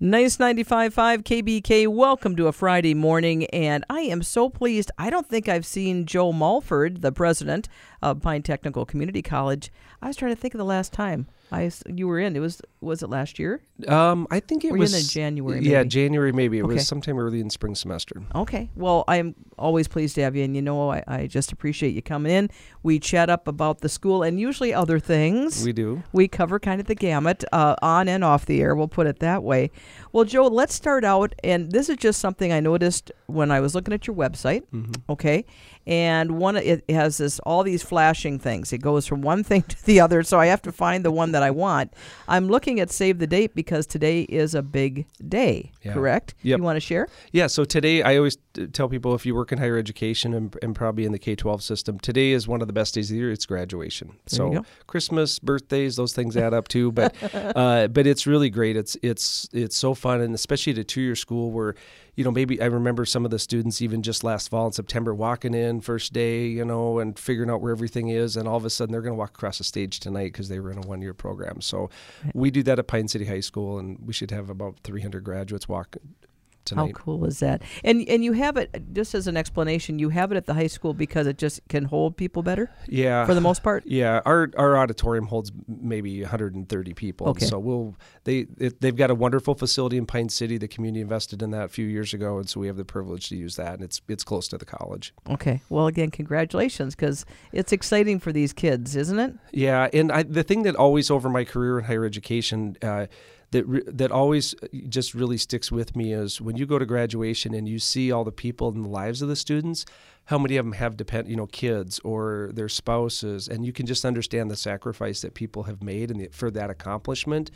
Nice 95.5 KBK. Welcome to a Friday morning, and I am so pleased. I don't think I've seen Joe Mulford, the president of Pine Technical Community College. I was trying to think of the last time I you were in. It was was it last year? Um, I think it Were was in January, Yeah. January maybe. It Okay. was sometime early in spring semester. Okay. Well, I'm always pleased to have you, and you know I, I just appreciate you coming in. We chat up about the school and usually other things. We do. we cover kind of the gamut uh, on and off the air. We'll put it that way. Well, Joe, let's start out, and this is just something I noticed when I was looking at your website. Okay, and one it has this all these flashing things. It goes from one thing to the other, so I have to find the one that I want. I'm looking at save the date because today is a big day. Yeah. Correct? Yep. You want to share? Yeah, so today I always tell people if you work in higher education and, and probably in the K 12 system, today is one of the best days of the year. It's graduation. So. Christmas, birthdays, those things add up too. But uh, but it's really great. It's it's it's so fun, and especially at a two year school where you know maybe I remember some of the students even just last fall in September walking in first day, you know, and figuring out where everything is, and all of a sudden they're going to walk across the stage tonight because they were in a one year program. So we do that at Pine City High School, and we should have about 300 graduates walk How cool is that? And and you have it just as an explanation. You have it at the high school because it just can hold people better Yeah, for the most part. Yeah, our our auditorium holds maybe 130 people. Okay. So we'll they it, they've got a wonderful facility in Pine City. The community invested in that a few years ago, and so we have the privilege to use that. And it's it's close to the college. Okay. Well, again, congratulations because it's exciting for these kids, isn't it? Yeah, and I, the thing that always over my career in higher education. Uh, that, re- that always uh, just really sticks with me is when you go to graduation and you see all the people in the lives of the students, how many of them have depend you know kids or their spouses, and you can just understand the sacrifice that people have made and for that accomplishment.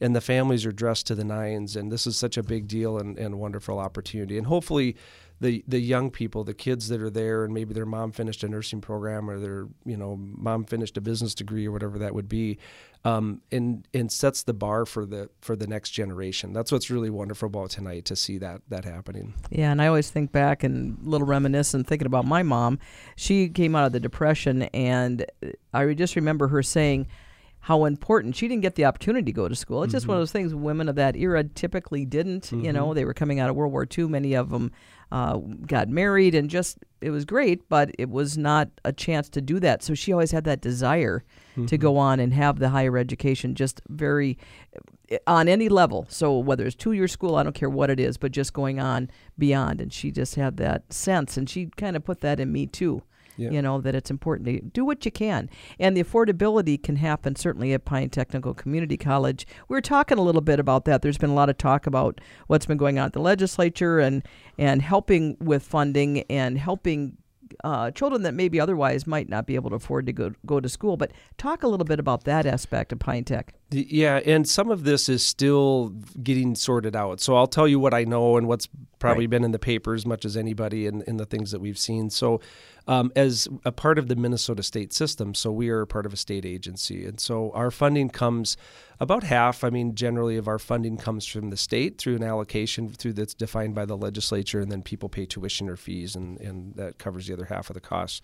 And the families are dressed to the nines, and this is such a big deal and, and wonderful opportunity. And hopefully, the the young people, the kids that are there, and maybe their mom finished a nursing program or their you know mom finished a business degree or whatever that would be, um, and and sets the bar for the for the next generation. That's what's really wonderful about tonight to see that that happening. Yeah, and I always think back and little reminiscent thinking about my mom. She came out of the depression, and I just remember her saying how important she didn't get the opportunity to go to school. It's just one mm-hmm. of those things women of that era typically didn't. You know, mm-hmm. they were coming out of World War II. Many of them uh, got married, and just it was great, but it was not a chance to do that. So she always had that desire to mm-hmm. go on and have the higher education, just very eh, on any level. So whether it's two year school, I don't care what it is, but just going on beyond. And she just had that sense, and she kind of put that in me too. Yeah. You know that it's important to do what you can, and the affordability can happen certainly at Pine Technical Community College. We were talking a little bit about that. There's been a lot of talk about what's been going on at the legislature and and helping with funding and helping uh, children that maybe otherwise might not be able to afford to go go to school. But talk a little bit about that aspect of Pine Tech. Yeah, and some of this is still getting sorted out. So I'll tell you what I know and what's probably Right. been in the paper as much as anybody in, in the things that we've seen. So, um, as a part of the Minnesota state system, so we are part of a state agency. And so our funding comes about half, I mean, generally, of our funding comes from the state through an allocation through that's defined by the legislature, and then people pay tuition or fees, and, and that covers the other half of the costs.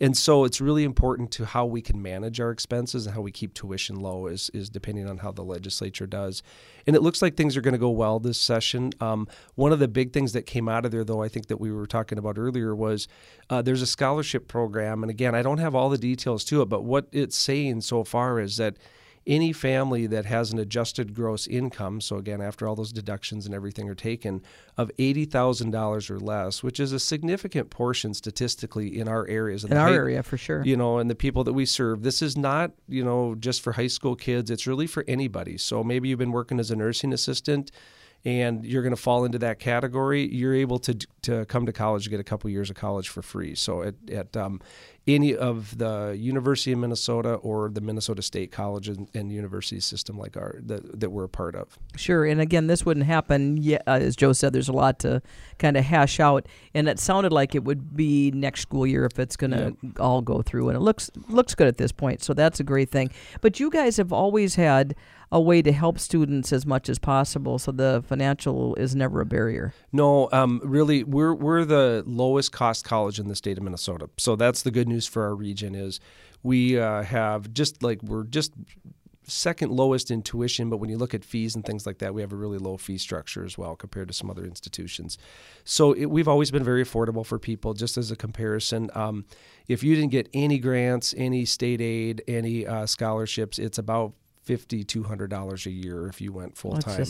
And so it's really important to how we can manage our expenses and how we keep tuition low is, is depending on how the legislature does. And it looks like things are going to go well this session. Um, one of the big things that came out of there, though, I think that we were talking about earlier was uh, there's a scholarship program. And again, I don't have all the details to it, but what it's saying so far is that any family that has an adjusted gross income, so again, after all those deductions and everything are taken, of $80,000 or less, which is a significant portion statistically in our areas. In the our high- area, for sure. you know, and the people that we serve. This is not, you know, just for high school kids. It's really for anybody. So maybe you've been working as a nursing assistant and you're going to fall into that category. You're able to to come to college, get a couple years of college for free. So at, at um, any of the University of Minnesota or the Minnesota State College and, and University system like our that, that we're a part of. Sure, and again, this wouldn't happen yet. Uh, as Joe said, there's a lot to kind of hash out, and it sounded like it would be next school year if it's going to all go through, and it looks looks good at this point. So that's a great thing. But you guys have always had a way to help students as much as possible, so the financial is never a barrier. No, um, really, we're we're the lowest cost college in the state of Minnesota. So that's the good news for our region is we uh, have just like we're just second lowest in tuition, but when you look at fees and things like that, we have a really low fee structure as well compared to some other institutions. So it, we've always been very affordable for people. Just as a comparison, um, if you didn't get any grants, any state aid, any uh, scholarships, it's about fifty two hundred dollars a year if you went full time.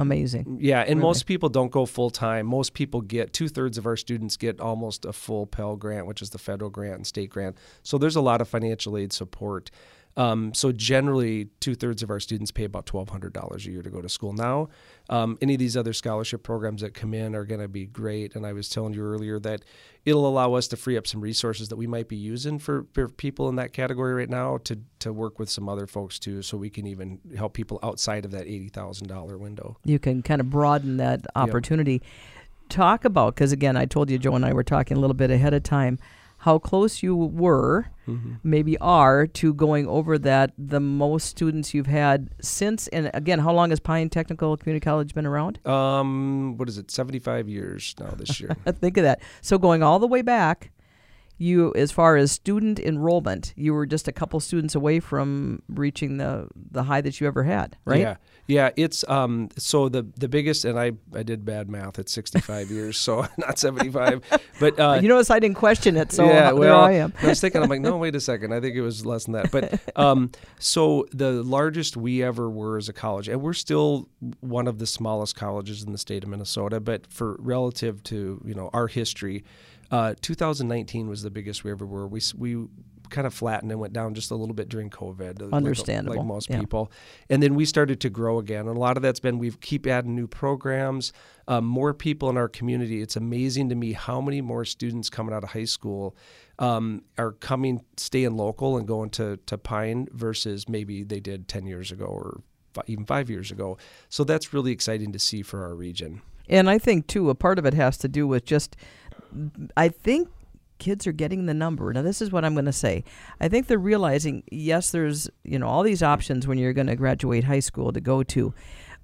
amazing. Yeah, and Really? most people don't go full time. Most people get two thirds of our students get almost a full Pell grant, which is the federal grant and state grant. So there's a lot of financial aid support. Um, so generally, two thirds of our students pay about twelve hundred dollars a year to go to school. Now, um, any of these other scholarship programs that come in are going to be great. And I was telling you earlier that it'll allow us to free up some resources that we might be using for, for people in that category right now to to work with some other folks too, so we can even help people outside of that eighty thousand dollar window. You can kind of broaden that opportunity. Talk about because again, I told you Joe and I were talking a little bit ahead of time how close you were, maybe are, to going over that. The most students you've had since, and again, how long has Pine Technical Community College been around? Um, what is it? Seventy-five years now this year. Think of that. So going all the way back, you as far as student enrollment, you were just a couple students away from reaching the the high that you ever had, right? Yeah, yeah. It's um. So the the biggest, and I I did bad math at sixty-five years, so not seventy-five, but uh, you notice I didn't question it, so yeah, well, there I am. I was thinking, I'm like, no, wait a second. I think it was less than that. But um, so the largest we ever were as a college, and we're still one of the smallest colleges in the state of Minnesota. But for relative to you know our history, uh, 2019 was the biggest we ever were. We we kind of flattened and went down just a little bit during COVID. like- Understandable, like, most yeah. people. And then we started to grow again, and a lot of that's been we keep adding new programs, um, more people in our community. It's amazing to me how many more students coming out of high school um, are coming, staying local, and going to to Pine versus maybe they did ten years ago or fi- even five years ago. So that's really exciting to see for our region. And I think too, a part of it has to do with just, I think kids are getting the number. Now, this is what I'm going to say. I think they're realizing, yes, there's you know all these options when you're going to graduate high school to go to,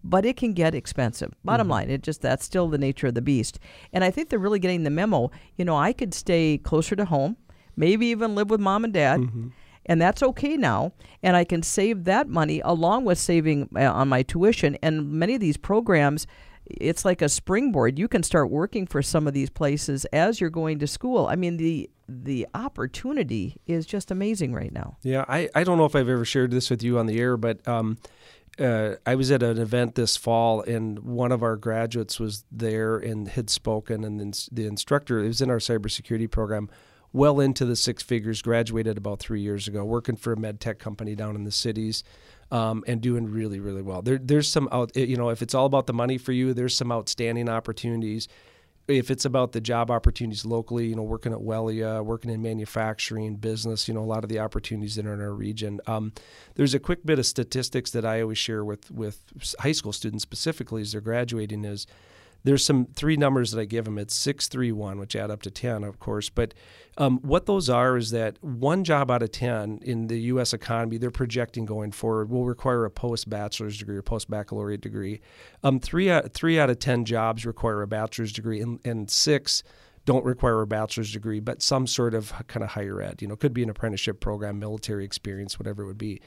but it can get expensive. Bottom line, it just that's still the nature of the beast. And I think they're really getting the memo. You know, I could stay closer to home, maybe even live with mom and dad. And that's okay now. And I can save that money along with saving uh, on my tuition. And many of these programs, it's like a springboard. You can start working for some of these places as you're going to school. I mean, the the opportunity is just amazing right now. Yeah, I, I don't know if I've ever shared this with you on the air, but um, uh, I was at an event this fall, and one of our graduates was there and had spoken, and then the instructor, it was in our cybersecurity program, well into the six figures, graduated about three years ago, working for a med tech company down in the cities. Um, and doing really, really well. There, there's some out, you know, if it's all about the money for you, there's some outstanding opportunities if it's about the job opportunities locally, you know, working at Welia, working in manufacturing, business, you know, a lot of the opportunities that are in our region. Um, there's a quick bit of statistics that I always share with with high school students specifically as they're graduating is there's some three numbers that I give them. It's six, three, one, which add up to ten, of course. But um, what those are is that one job out of ten in the U.S. economy, they're projecting going forward will require a post bachelor's degree or post baccalaureate degree. Um, three out three out of ten jobs require a bachelor's degree, and, and six don't require a bachelor's degree, but some sort of kind of higher ed. You know, could be an apprenticeship program, military experience, whatever it would be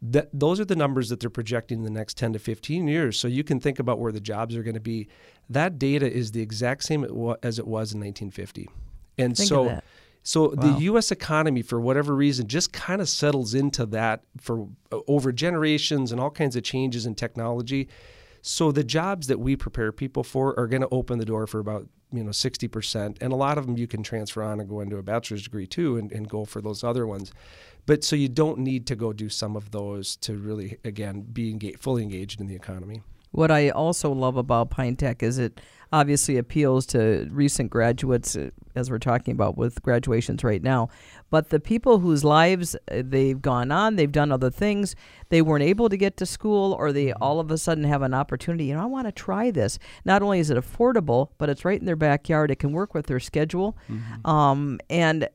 that those are the numbers that they're projecting in the next 10 to 15 years. So you can think about where the jobs are going to be. That data is the exact same as it was in 1950. And Think so so Wow. the US economy for whatever reason just kind of settles into that for over generations and all kinds of changes in technology. So the jobs that we prepare people for are going to open the door for about you know 60% and a lot of them you can transfer on and go into a bachelor's degree too and, and go for those other ones. But so you don't need to go do some of those to really again be engaged, fully engaged in the economy. What I also love about Pine Tech is it obviously appeals to recent graduates, uh, as we're talking about with graduations right now. But the people whose lives uh, they've gone on, they've done other things, they weren't able to get to school, or they all of a sudden have an opportunity. You know, I want to try this. Not only is it affordable, but it's right in their backyard. It can work with their schedule, um, and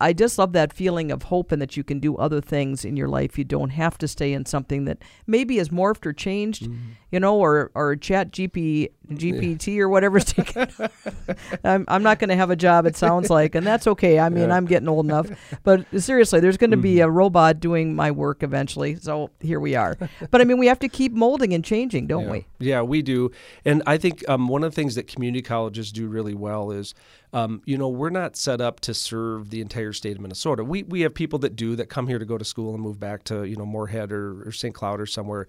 I just love that feeling of hope and that you can do other things in your life. You don't have to stay in something that maybe has morphed or changed, you know, or or Chat GP GPT or whatever's taking. I'm, I'm not going to have a job. It sounds like, and that's okay. I mean, Yeah. I'm getting old enough. But seriously, there's going to be Mhm. a robot doing my work eventually. So here we are. but I mean, we have to keep molding and changing, don't yeah. we? Yeah, we do. And I think um, one of the things that community colleges do really well is, um, you know, we're not set up to serve the entire state of Minnesota. We, we have people that do that come here to go to school and move back to, you know, Moorhead or, or St. Cloud or somewhere.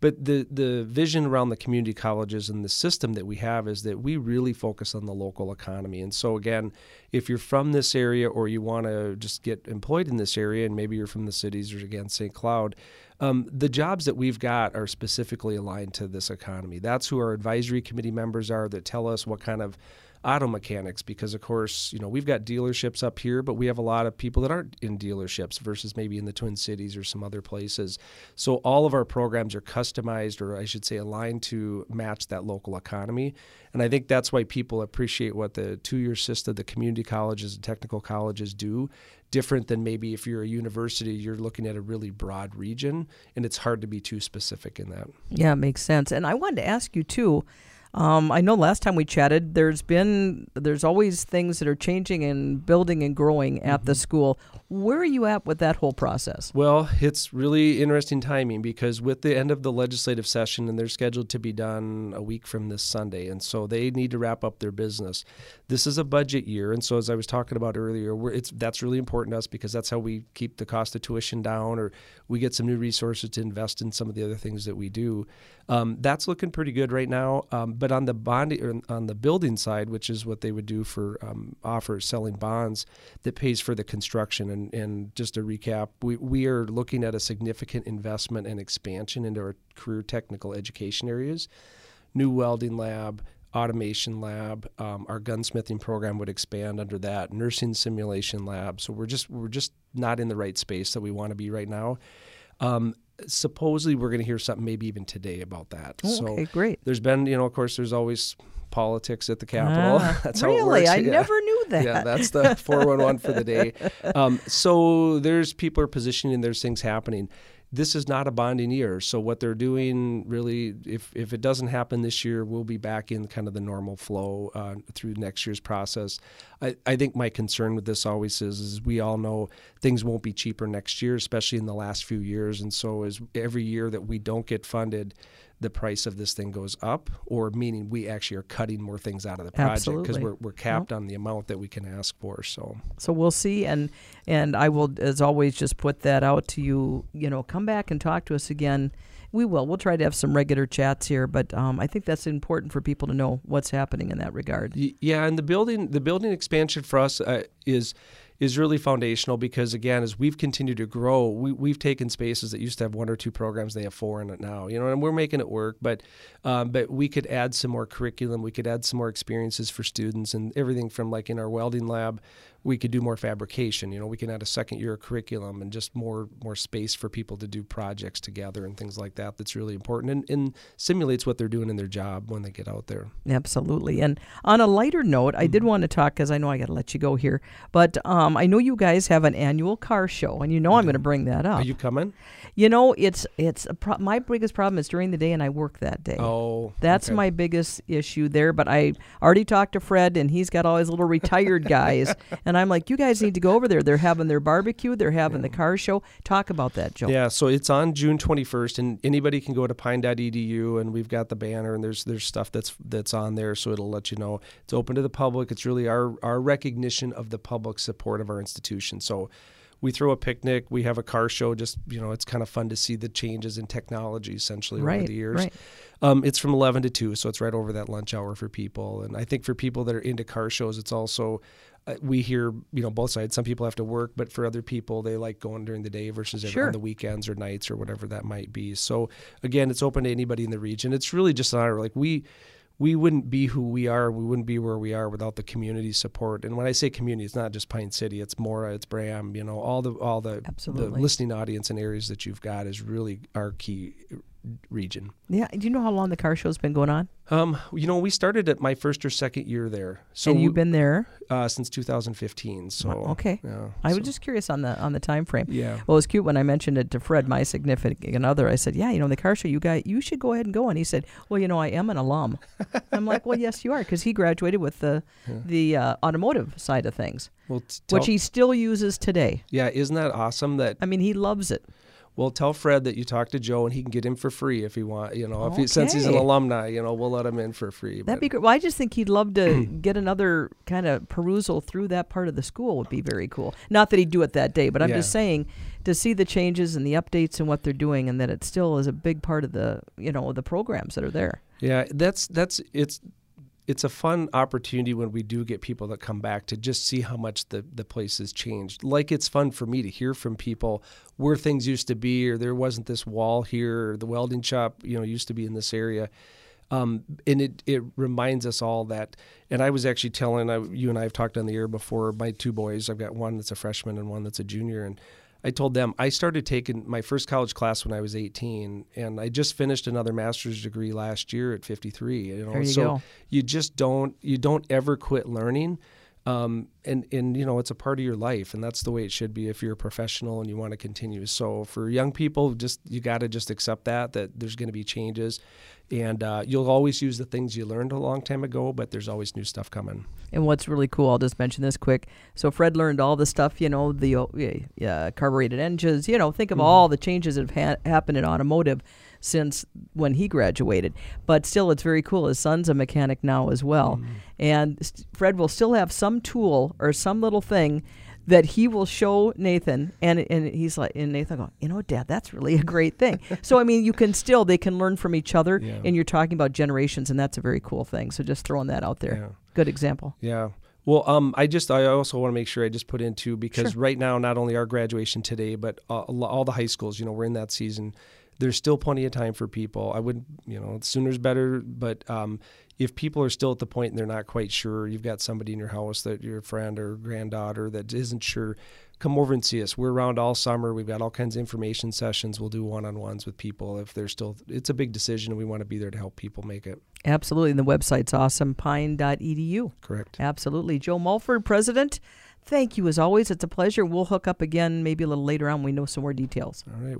But the, the vision around the community colleges and the system that we have is that we really focus on the local economy. And so, again, if you're from this area or you want to just get employed in this area, and maybe you're from the cities or again, St. Cloud, um, the jobs that we've got are specifically aligned to this economy. That's who our advisory committee members are that tell us what kind of auto mechanics because of course you know we've got dealerships up here but we have a lot of people that aren't in dealerships versus maybe in the twin cities or some other places so all of our programs are customized or i should say aligned to match that local economy and i think that's why people appreciate what the two-year system the community colleges and technical colleges do different than maybe if you're a university you're looking at a really broad region and it's hard to be too specific in that Yeah, it makes sense. And I wanted to ask you too. Um, I know last time we chatted, there's been there's always things that are changing and building and growing at the school. Where are you at with that whole process? Well, it's really interesting timing because with the end of the legislative session, and they're scheduled to be done a week from this Sunday, and so they need to wrap up their business. This is a budget year, and so as I was talking about earlier, we're, it's that's really important to us because that's how we keep the cost of tuition down, or we get some new resources to invest in some of the other things that we do. Um, that's looking pretty good right now. Um, but on the bond on the building side, which is what they would do for um, offers selling bonds, that pays for the construction. And, and just to recap, we, we are looking at a significant investment and expansion into our career technical education areas, new welding lab. Automation lab, um, our gunsmithing program would expand under that. Nursing simulation lab. So we're just we're just not in the right space that we want to be right now. Um, supposedly we're going to hear something maybe even today about that. Oh, so okay, great. there's been, you know, of course, there's always politics at the Capitol. Ah, that's really? how it works. I Yeah. never knew that. Yeah, that's the 411 for the day. Um, so there's people are positioning, there's things happening. This is not a bonding year. So what they're doing really, if, if it doesn't happen this year, we'll be back in kind of the normal flow uh, through next year's process. I, I think my concern with this always is, is we all know things won't be cheaper next year, especially in the last few years. And so as every year that we don't get funded, the price of this thing goes up, or meaning we actually are cutting more things out of the project because we're, we're capped on the amount that we can ask for. So So we'll see, and and I will, as always, just put that out to you. You know, come back and talk to us again. We will. We'll try to have some regular chats here, but um, I think that's important for people to know what's happening in that regard. Yeah, and the building the building expansion for us uh, is is really foundational because again, as we've continued to grow, we we've taken spaces that used to have one or two programs, they have four in it now. You know, and we're making it work, but um, but we could add some more curriculum, we could add some more experiences for students, and everything from like in our welding lab. We could do more fabrication. You know, we can add a second year of curriculum and just more more space for people to do projects together and things like that. That's really important and, and simulates what they're doing in their job when they get out there. Absolutely. And on a lighter note, I did Mm-hmm. want to talk because I know I got to let you go here, but um, I know you guys have an annual car show, and you know I'm going to bring that up. Are you coming? You know, it's it's a pro- my biggest problem is during the day, and I work that day. Oh, That's okay. my biggest issue there. But I already talked to Fred, and he's got all his little retired guys, and I'm like, you guys need to go over there. They're having their barbecue. They're having the car show. Talk about that, Joe. Yeah, so it's on June 21st, and anybody can go to pine.edu, and we've got the banner, and there's there's stuff that's that's on there, so it'll let you know it's open to the public. It's really our our recognition of the public support of our institution. So we throw a picnic, we have a car show. Just you know, it's kind of fun to see the changes in technology essentially over the years. right. Um, it's from 11 to 2, so it's right over that lunch hour for people. And I think for people that are into car shows, it's also Uh, we hear you know both sides. Some people have to work, but for other people, they like going during the day versus every- Sure. on the weekends or nights or whatever that might be. So again, it's open to anybody in the region. It's really just an honor. Like we. We wouldn't be who we are. We wouldn't be where we are without the community support. And when I say community, it's not just Pine City. It's Mora. It's Braham. You know, all the all the the listening audience and areas that you've got is really our key region. Yeah. Do you know how long the car show's been going on? Um, you know, we started at my first or second year there, so and you've been there. uh, since 2015. So okay. yeah, I so- was just curious on the on the time frame. yeah. Well, it was cute when I mentioned it to Fred, my significant other. I said, "Yeah, you know, the car show, you guys, you should go ahead and go." And he said, "Well, you know, I am an alum." I'm like, "Well, yes, you are," because he graduated with the Yeah. the uh, automotive side of things, Well, t- which he still uses today. yeah, isn't that awesome? That I mean, he loves it. Well, tell Fred that you talked to Joe, and he can get in for free if he want. You know, if he, since he's an alumni, you know, we'll let him in for free. That'd but- be great. Well, I just think he'd love to get another kind of perusal through that part of the school would be very cool. Not that he'd do it that day, but I'm just saying to see the changes and the updates and what they're doing, and that it still is a big part of the you know the programs that are there. Yeah, that's that's it's it's a fun opportunity when we do get people that come back to just see how much the the place has changed. Like it's fun for me to hear from people where things used to be, or there wasn't this wall here, or the welding shop, you know, used to be in this area. Um, and it, it reminds us all that. And I was actually telling I, you and I have talked on the air before. My two boys, I've got one that's a freshman and one that's a junior, and I told them I started taking my first college class when I was 18, and I just finished another master's degree last year at 53. You know, There you so go. you just don't you don't ever quit learning. Um, and and you know it's a part of your life, and that's the way it should be if you're a professional and you want to continue. So for young people, just you got to just accept that that there's going to be changes, and uh, you'll always use the things you learned a long time ago, but there's always new stuff coming. And what's really cool, I'll just mention this quick. So Fred learned all the stuff, you know, the uh, carbureted engines. You know, think of all the changes that have ha- happened in automotive since when he graduated. But still, it's very cool. His son's a mechanic now as well, and st- Fred will still have some tool or some little thing. That he will show Nathan, and and he's like, and Nathan go, you know, Dad, that's really a great thing. so I mean, you can still they can learn from each other, Yeah. and you're talking about generations, and that's a very cool thing. So just throwing that out there, Yeah. good example. Yeah. Well, um, I just I also want to make sure I just put into because Sure. right now not only our graduation today, but uh, all the high schools. You know, we're in that season. There's still plenty of time for people. I would, you know, sooner's better. But um, if people are still at the point and they're not quite sure, you've got somebody in your house that your friend or granddaughter that isn't sure, come over and see us. We're around all summer. We've got all kinds of information sessions. We'll do one-on-ones with people if they're still. It's a big decision, and we want to be there to help people make it. Absolutely. And the website's awesome, pine.edu. Correct. Absolutely. Joe Mulford, President, thank you as always. It's a pleasure. We'll hook up again maybe a little later on. when We know some more details. All right.